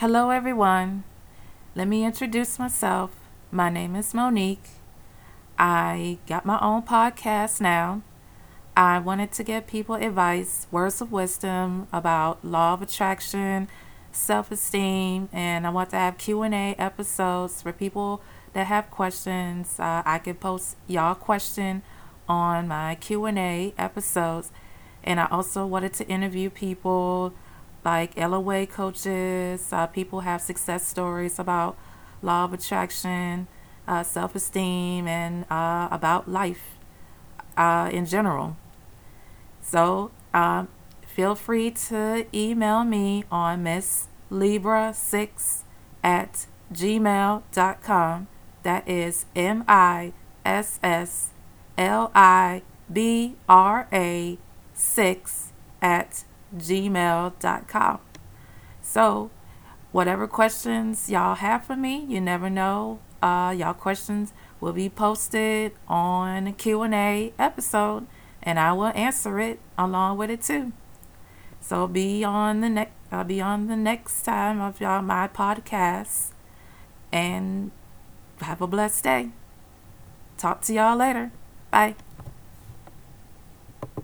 Hello, everyone. Let me introduce myself. My name is Monique. I got my own podcast now. I wanted to give people advice, words of wisdom about law of attraction, self-esteem, and I want to have Q&A episodes for people that have questions. Uh, I can post y'all question on my Q&A episodes, and I also wanted to interview people like LOA coaches. Uh, people have success stories about law of attraction, uh, self-esteem, and uh, about life uh, in general. So um, feel free to email me on Miss Libra6 at gmail.com. That is M I S S L I B R A 6 at gmail.com. So, whatever questions y'all have for me, you never know. Uh, y'all questions will be posted on a Q&A episode and I will answer it along with it too. So be on the next I'll be on the next time of y'all my podcast and have a blessed day. Talk to y'all later. Bye.